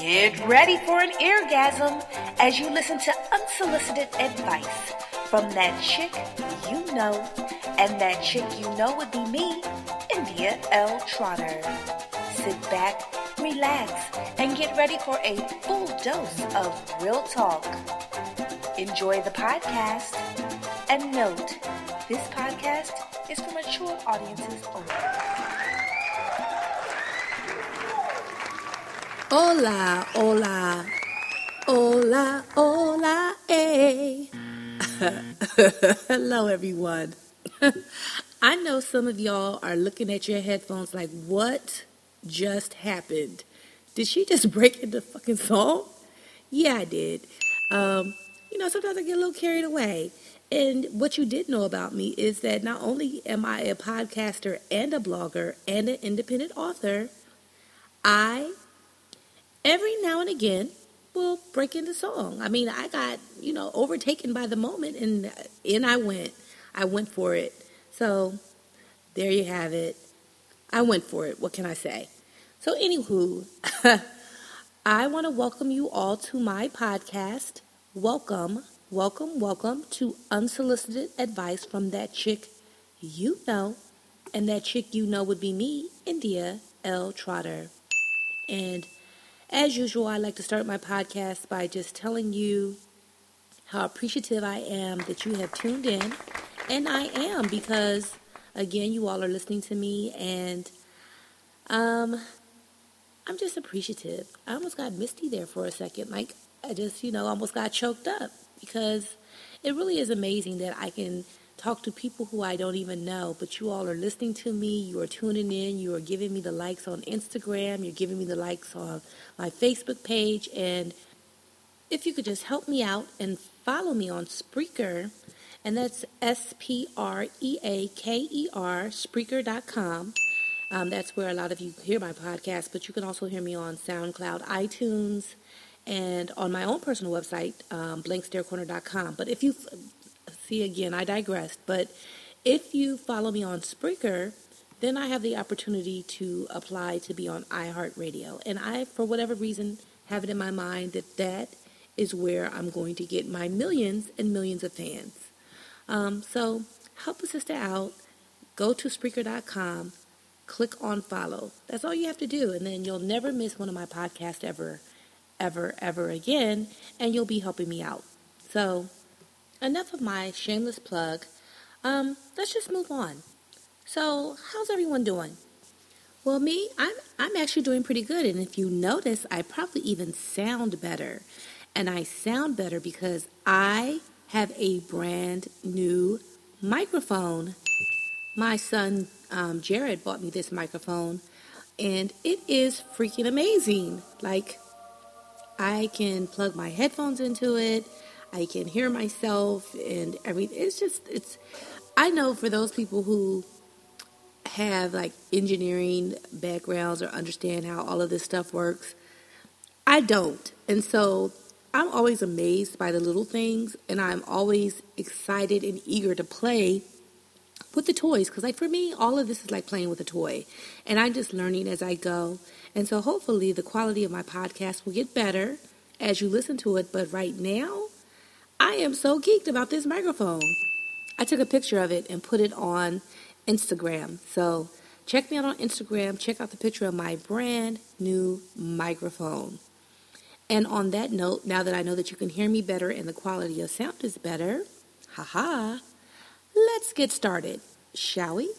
Get ready for an eargasm as you listen to unsolicited advice from that chick you know, and that chick you know would be me, India L. Trotter. Sit back, relax, and get ready for a full dose of real talk. Enjoy the podcast, and note, this podcast is for mature audiences only. Hola, hola, hola, hola, eh. Hello, everyone. I know some of y'all are looking at your headphones like, what just happened? Did she just break into fucking song? Yeah, I did. Um, you know, sometimes I get a little carried away. And what you did know about me is that not only am I a podcaster and a blogger and an independent author, I every now and again we'll break into song. I mean, I got, you know, overtaken by the moment and in I went. I went for it. So there you have it. I went for it. What can I say? So, anywho, I want to welcome you all to my podcast. Welcome, welcome, welcome to unsolicited advice from that chick you know. And that chick you know would be me, India L. Trotter. And as usual, I like to start my podcast by just telling you how appreciative I am that you have tuned in. And I am because, again, you all are listening to me and um, I'm just appreciative. I almost got misty there for a second. Like, I just, you know, almost got choked up because it really is amazing that I can talk to people who I don't even know, but you all are listening to me, you are tuning in, you are giving me the likes on Instagram, you're giving me the likes on my Facebook page, and if you could just help me out and follow me on Spreaker, and that's S P R E A K E R, Spreaker.com. Um, that's where a lot of you hear my podcast, but you can also hear me on SoundCloud, iTunes, and on my own personal website, um, blankstarecorner.com. But if you see again, I digressed. But if you follow me on Spreaker, then I have the opportunity to apply to be on iHeartRadio. And I, for whatever reason, have it in my mind that that is where I'm going to get my millions and millions of fans. Um, so help a sister out. Go to Spreaker.com, click on follow. That's all you have to do. And then you'll never miss one of my podcasts ever, ever, ever again. And you'll be helping me out. So enough of my shameless plug. Um, let's just move on. So, how's everyone doing? Well, me, I'm I'm actually doing pretty good, and if you notice, I probably even sound better, and I sound better because I have a brand new microphone. My son um, Jared bought me this microphone, and it is freaking amazing. Like, I can plug my headphones into it. I can hear myself and everything. It's just, it's, I know for those people who have like engineering backgrounds or understand how all of this stuff works, I don't. And so I'm always amazed by the little things and I'm always excited and eager to play with the toys because like for me all of this is like playing with a toy and i'm just learning as i go and so hopefully the quality of my podcast will get better as you listen to it but right now I am so geeked about this microphone. I took a picture of it and put it on Instagram. So check me out on Instagram. Check out the picture of my brand new microphone. And on that note, now that I know that you can hear me better and the quality of sound is better, haha, let's get started, shall we?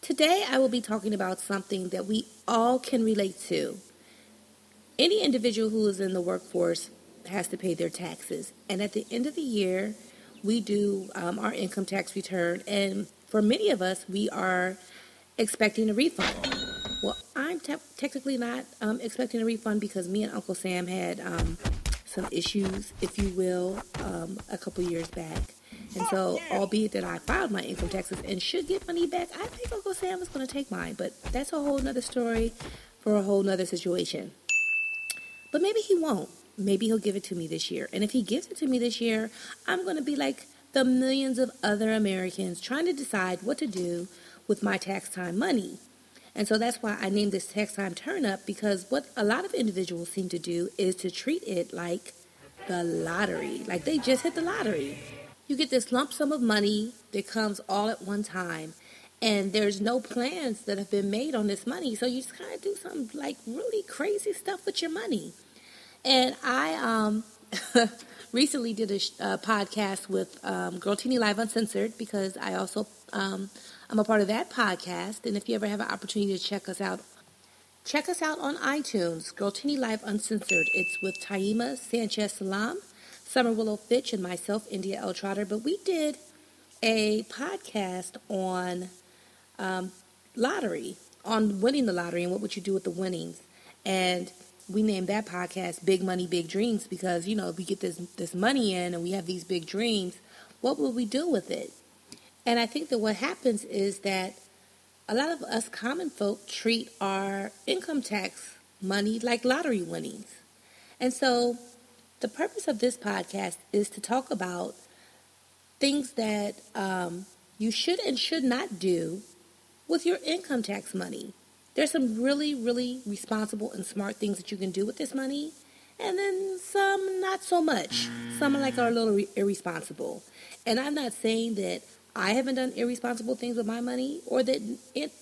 Today I will be talking about something that we all can relate to any individual who is in the workforce has to pay their taxes. And at the end of the year, we do um, our income tax return. And for many of us, we are expecting a refund. Well, I'm te- technically not um, expecting a refund because me and Uncle Sam had um, some issues, if you will, um, a couple years back. And so, albeit that I filed my income taxes and should get money back, I think Uncle Sam is going to take mine. But that's a whole nother story for a whole nother situation. But maybe he won't. Maybe he'll give it to me this year. And if he gives it to me this year, I'm going to be like the millions of other Americans trying to decide what to do with my tax time money. And so that's why I named this tax time turn up because what a lot of individuals seem to do is to treat it like the lottery, like they just hit the lottery. You get this lump sum of money that comes all at one time, and there's no plans that have been made on this money. So you just kind of do some like really crazy stuff with your money. And I um, recently did a uh, podcast with um, Girl Teeny Live Uncensored because I also um, I'm a part of that podcast. And if you ever have an opportunity to check us out, check us out on iTunes. Girl Teeny Live Uncensored. It's with Taima Sanchez Salam, Summer Willow Fitch, and myself, India L Trotter. But we did a podcast on um, lottery, on winning the lottery, and what would you do with the winnings, and we named that podcast Big Money, Big Dreams because, you know, if we get this, this money in and we have these big dreams, what will we do with it? And I think that what happens is that a lot of us common folk treat our income tax money like lottery winnings. And so the purpose of this podcast is to talk about things that um, you should and should not do with your income tax money. There's some really, really responsible and smart things that you can do with this money, and then some not so much. Some like are a little irresponsible. And I'm not saying that I haven't done irresponsible things with my money or that it,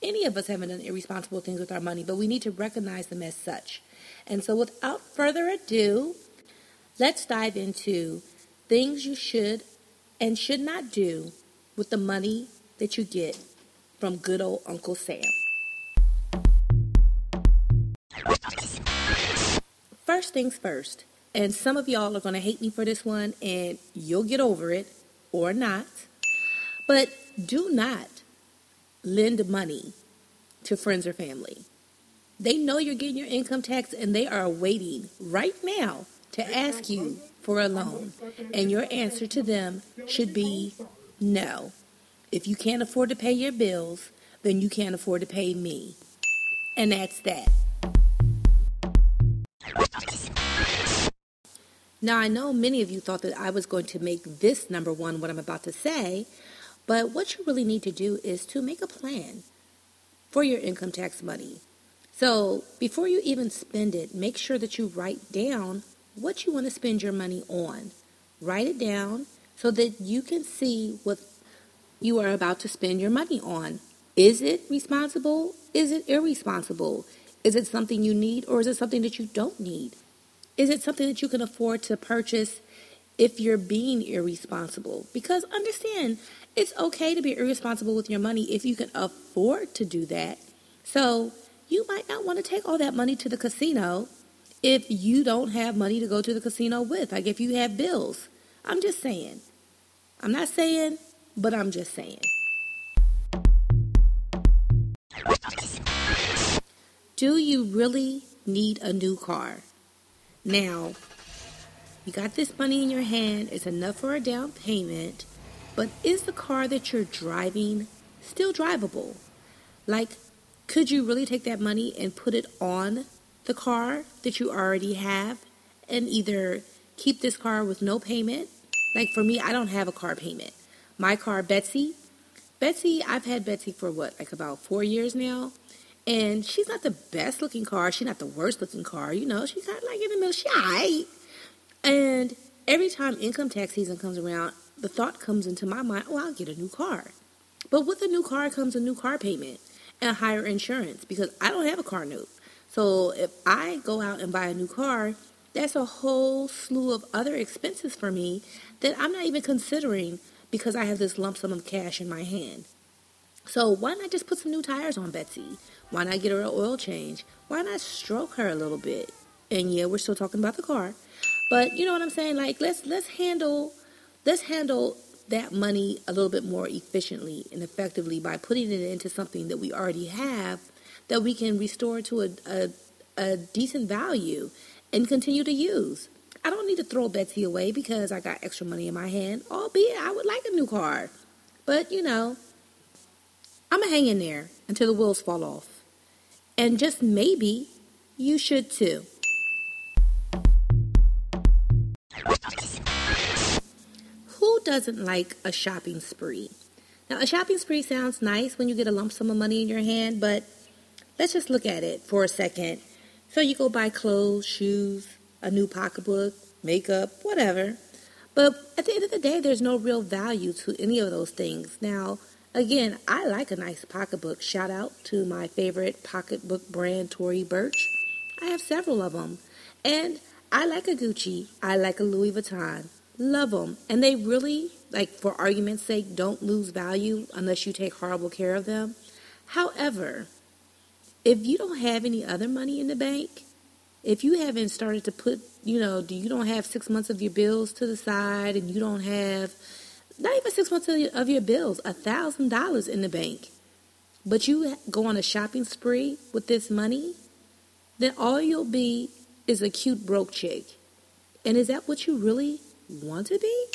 any of us haven't done irresponsible things with our money, but we need to recognize them as such. And so, without further ado, let's dive into things you should and should not do with the money that you get from good old Uncle Sam. First things first, and some of y'all are going to hate me for this one, and you'll get over it or not. But do not lend money to friends or family. They know you're getting your income tax and they are waiting right now to ask you for a loan. And your answer to them should be no. If you can't afford to pay your bills, then you can't afford to pay me. And that's that. Now, I know many of you thought that I was going to make this number one, what I'm about to say, but what you really need to do is to make a plan for your income tax money. So before you even spend it, make sure that you write down what you want to spend your money on. Write it down so that you can see what you are about to spend your money on. Is it responsible? Is it irresponsible? Is it something you need or is it something that you don't need? Is it something that you can afford to purchase if you're being irresponsible? Because understand, it's okay to be irresponsible with your money if you can afford to do that. So you might not want to take all that money to the casino if you don't have money to go to the casino with. Like if you have bills. I'm just saying. I'm not saying, but I'm just saying. Do you really need a new car? Now, you got this money in your hand, it's enough for a down payment, but is the car that you're driving still drivable? Like, could you really take that money and put it on the car that you already have and either keep this car with no payment? Like, for me, I don't have a car payment. My car, Betsy, Betsy, I've had Betsy for what, like about four years now? And she's not the best looking car. She's not the worst looking car. You know, she's kind of like in the middle. She right. And every time income tax season comes around, the thought comes into my mind, oh, I'll get a new car. But with a new car comes a new car payment and higher insurance because I don't have a car note. So if I go out and buy a new car, that's a whole slew of other expenses for me that I'm not even considering because I have this lump sum of cash in my hand. So why not just put some new tires on Betsy? Why not get her an oil change? Why not stroke her a little bit? And yeah, we're still talking about the car. But you know what I'm saying? Like let's let's handle let's handle that money a little bit more efficiently and effectively by putting it into something that we already have that we can restore to a, a, a decent value and continue to use. I don't need to throw Betsy away because I got extra money in my hand, albeit I would like a new car. But, you know, I'm going to hang in there until the wheels fall off. And just maybe you should too. Who doesn't like a shopping spree? Now, a shopping spree sounds nice when you get a lump sum of money in your hand, but let's just look at it for a second. So you go buy clothes, shoes, a new pocketbook, makeup, whatever. But at the end of the day, there's no real value to any of those things. Now, again, I like a nice pocketbook. Shout out to my favorite pocketbook brand, Tory Burch. I have several of them. And I like a Gucci. I like a Louis Vuitton. Love them. And they really, like, for argument's sake, don't lose value unless you take horrible care of them. However, if you don't have any other money in the bank, if you haven't started to put, you know, do you don't have six months of your bills to the side and you don't have not even six months of your bills, a thousand dollars in the bank, but you go on a shopping spree with this money, then all you'll be is a cute broke chick. And is that what you really want to be?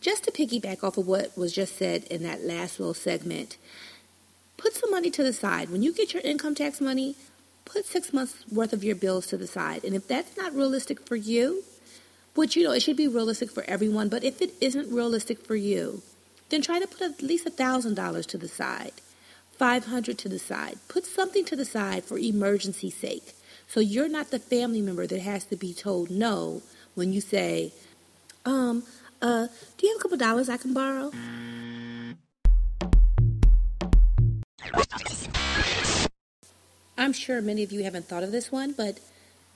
Just to piggyback off of what was just said in that last little segment, put some money to the side. When you get your income tax money, put six months worth of your bills to the side. And if that's not realistic for you, which you know it should be realistic for everyone, but if it isn't realistic for you, then try to put at least a thousand dollars to the side, five hundred to the side. Put something to the side for emergency sake. So you're not the family member that has to be told no when you say, um, uh, do you have a couple dollars I can borrow? I'm sure many of you haven't thought of this one, but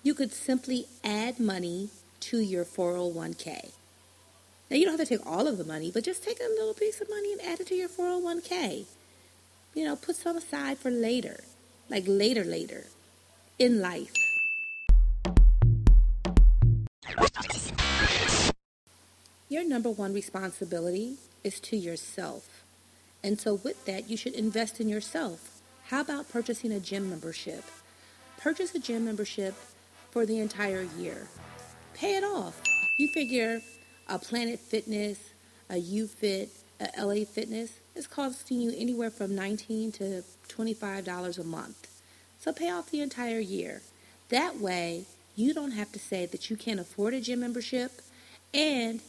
you could simply add money to your 401k. Now, you don't have to take all of the money, but just take a little piece of money and add it to your 401k. You know, put some aside for later, like later, later in life. Your number one responsibility is to yourself. And so, with that, you should invest in yourself. How about purchasing a gym membership? Purchase a gym membership for the entire year. Pay it off. You figure a Planet Fitness, a YouFit, a LA Fitness is costing you anywhere from 19 to $25 a month. So pay off the entire year. That way, you don't have to say that you can't afford a gym membership and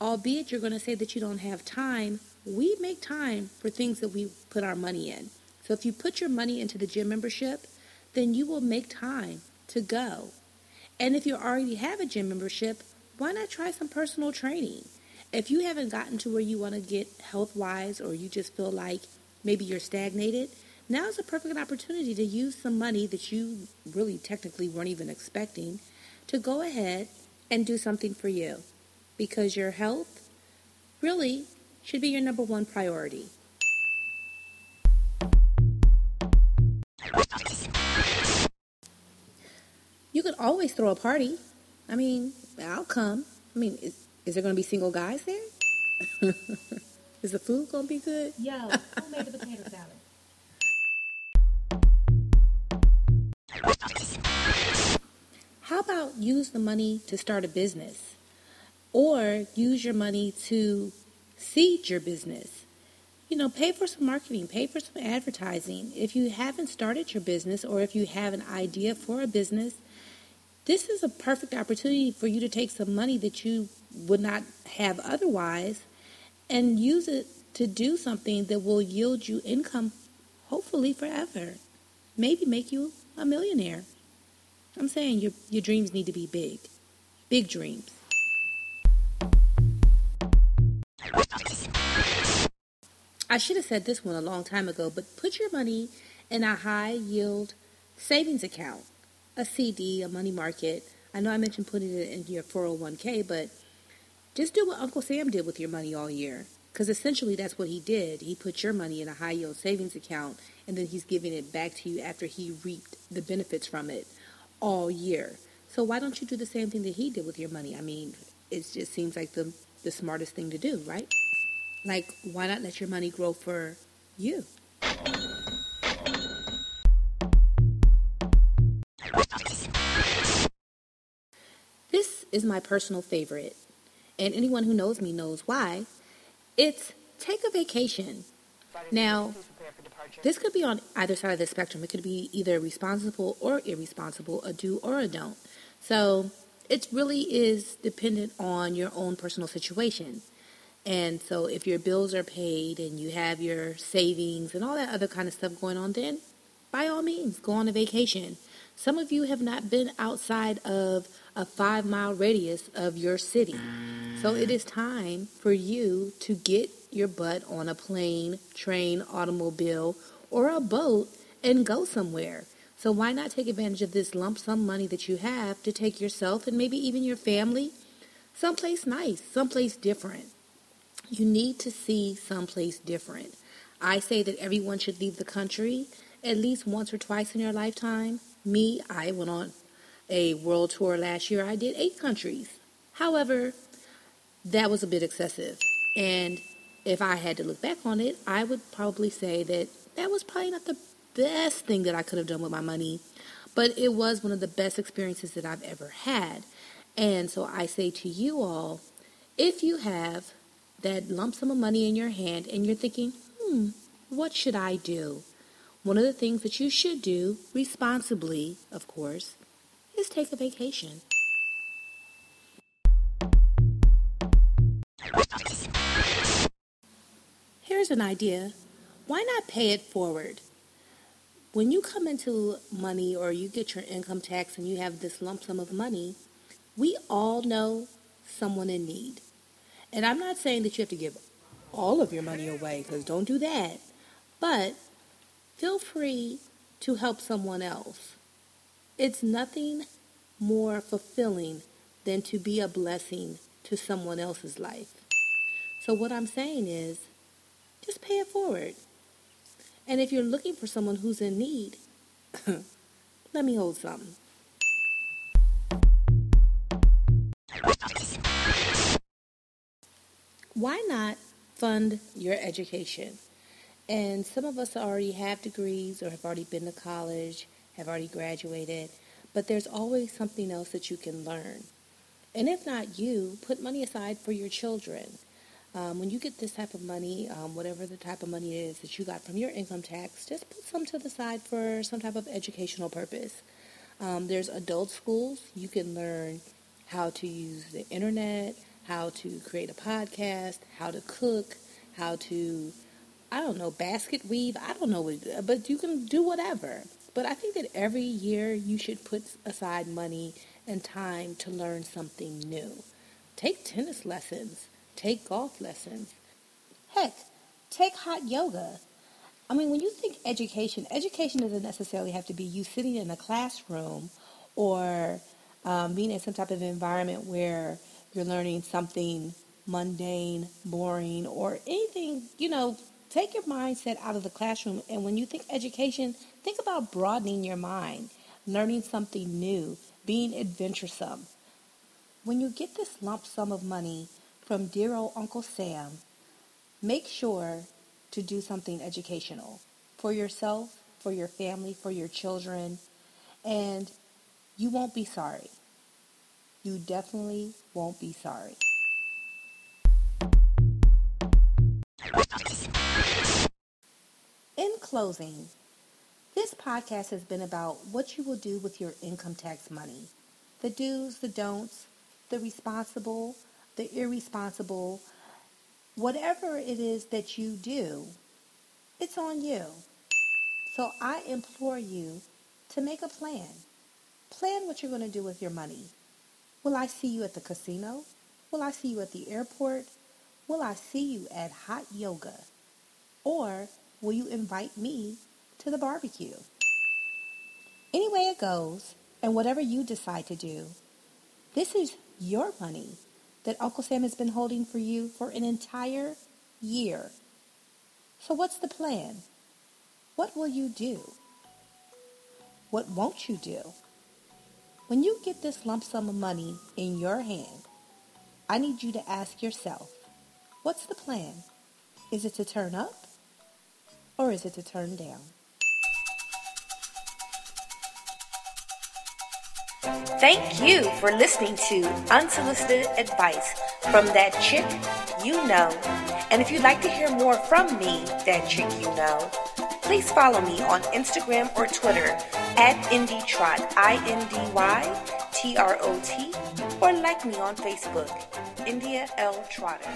albeit you're going to say that you don't have time, we make time for things that we put our money in. So if you put your money into the gym membership, then you will make time to go. And if you already have a gym membership, why not try some personal training? If you haven't gotten to where you want to get health wise or you just feel like maybe you're stagnated, now is a perfect opportunity to use some money that you really technically weren't even expecting to go ahead and do something for you because your health really should be your number one priority. You could always throw a party. I mean, I'll come. I mean, is, is there going to be single guys there? is the food going to be good? Yo, who made the potato salad? How about use the money to start a business? Or use your money to seed your business? You know, pay for some marketing, pay for some advertising. If you haven't started your business or if you have an idea for a business, this is a perfect opportunity for you to take some money that you would not have otherwise and use it to do something that will yield you income, hopefully forever. Maybe make you a millionaire. I'm saying your, your dreams need to be big, big dreams. I should have said this one a long time ago, but put your money in a high yield savings account a CD, a money market. I know I mentioned putting it in your 401k, but just do what Uncle Sam did with your money all year. Because essentially that's what he did. He put your money in a high yield savings account and then he's giving it back to you after he reaped the benefits from it all year. So why don't you do the same thing that he did with your money? I mean, it just seems like the, the smartest thing to do, right? Like, why not let your money grow for you? This is my personal favorite, and anyone who knows me knows why. It's take a vacation. Now, this could be on either side of the spectrum. It could be either responsible or irresponsible, a do or a don't. So, it really is dependent on your own personal situation. And so if your bills are paid and you have your savings and all that other kind of stuff going on, then by all means, go on a vacation. Some of you have not been outside of a five mile radius of your city. So it is time for you to get your butt on a plane, train, automobile, or a boat and go somewhere. So why not take advantage of this lump sum money that you have to take yourself and maybe even your family someplace nice, someplace different. You need to see someplace different. I say that everyone should leave the country at least once or twice in your lifetime. Me, I went on a world tour last year. I did eight countries. However, that was a bit excessive. And if I had to look back on it, I would probably say that that was probably not the best thing that I could have done with my money, but it was one of the best experiences that I've ever had. And so I say to you all, if you have that lump sum of money in your hand and you're thinking, hmm, what should I do? One of the things that you should do, responsibly, of course, is take a vacation. Here's an idea. Why not pay it forward? When you come into money or you get your income tax and you have this lump sum of money, we all know someone in need. And I'm not saying that you have to give all of your money away because don't do that. But feel free to help someone else. It's nothing more fulfilling than to be a blessing to someone else's life. So, what I'm saying is just pay it forward. And if you're looking for someone who's in need, let me hold something. Why not fund your education? And some of us already have degrees or have already been to college, have already graduated, but there's always something else that you can learn. And if not you, put money aside for your children. Um, when you get this type of money, um, whatever the type of money is that you got from your income tax, just put some to the side for some type of educational purpose. Um, there's adult schools. You can learn how to use the internet, how to create a podcast, how to cook, how to I don't know, basket weave. I don't know, what, but you can do whatever. But I think that every year you should put aside money and time to learn something new. Take tennis lessons, take golf lessons. Heck, take hot yoga. I mean, when you think education, education doesn't necessarily have to be you sitting in a classroom or um, being in some type of environment where you're learning something mundane, boring, or anything, you know, Take your mindset out of the classroom, and when you think education, think about broadening your mind, learning something new, being adventuresome. When you get this lump sum of money from dear old Uncle Sam, make sure to do something educational for yourself, for your family, for your children, and you won't be sorry. You definitely won't be sorry. In closing, this podcast has been about what you will do with your income tax money. The do's, the don'ts, the responsible, the irresponsible, whatever it is that you do, it's on you. So I implore you to make a plan. Plan what you're going to do with your money. Will I see you at the casino? Will I see you at the airport? Will I see you at hot yoga? Or will you invite me to the barbecue? Any way it goes, and whatever you decide to do, this is your money that Uncle Sam has been holding for you for an entire year. So what's the plan? What will you do? What won't you do? When you get this lump sum of money in your hand, I need you to ask yourself, what's the plan? Is it to turn up? or is it to turn down? Thank you for listening to Unsolicited Advice from That Chick You Know. And if you'd like to hear more from me, That Chick You Know, please follow me on Instagram or Twitter at IndyTrot, I-N-D-Y-T-R-O-T or like me on Facebook, India L. Trotter.